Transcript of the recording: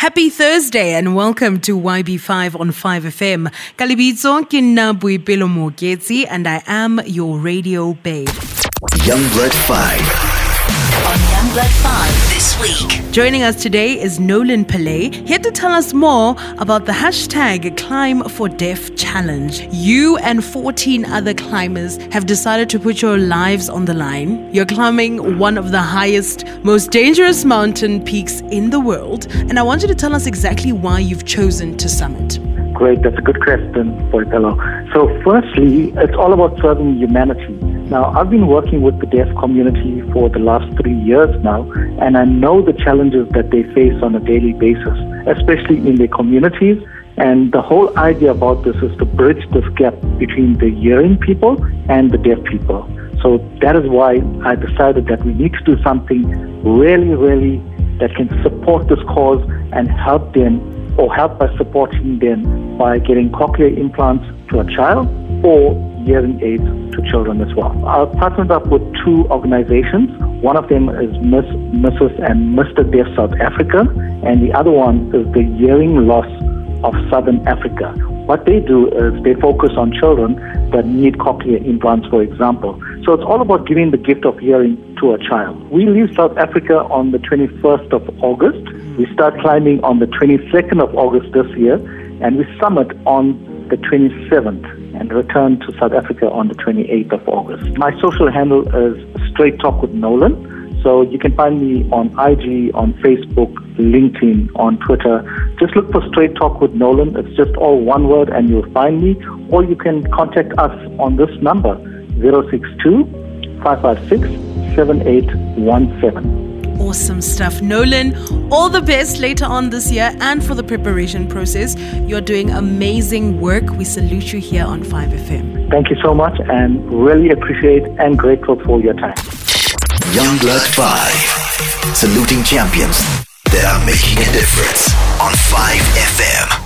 Happy Thursday and welcome to YB5 on 5FM. Kalibitso ke nna Boipelo Moketsi and I am your radio babe. Youngblood 5 on Youngblood 5 this week. Joining us today is Nolan Pillay, here to tell us more about the hashtag Climb for Deaf Challenge. You and 14 other climbers have decided to put your lives on the line. You're climbing one of the highest, most dangerous mountain peaks in the world, and I want you to tell us exactly why you've chosen to summit. Great, that's a good question, Boipelo. So, firstly, it's all about serving humanity. Now, I've been working with the deaf community for the last three years now, and I know the challenges that they face on a daily basis, especially in their communities. And the whole idea about this is to bridge this gap between the hearing people and the deaf people. So that is why I decided that we need to do something really, really that can support this cause and help them or help by supporting them by getting cochlear implants to a child or hearing aids to children as well. I've partnered up with two organizations. One of them is Miss, Mrs. and Mr. Deaf South Africa, and the other one is the Hearing Loss of Southern Africa. What they do is they focus on children that need cochlear implants, for example. So it's all about giving the gift of hearing to a child. We leave South Africa on the 21st of August. We start climbing on the 22nd of August this year, and we summit on the 27th and return to South Africa on the 28th of August. My social handle is Straight Talk with Nolan. So you can find me on IG, on Facebook, LinkedIn, on Twitter. Just look for Straight Talk with Nolan. It's just all one word and you'll find me. Or you can contact us on this number, 062 556 7817. Awesome stuff. Nolan, all the best later on this year and for the preparation process. You're doing amazing work. We salute you here on 5FM. Thank you so much and really appreciate and grateful for your time. Youngblood 5, saluting champions that are making a difference on 5FM.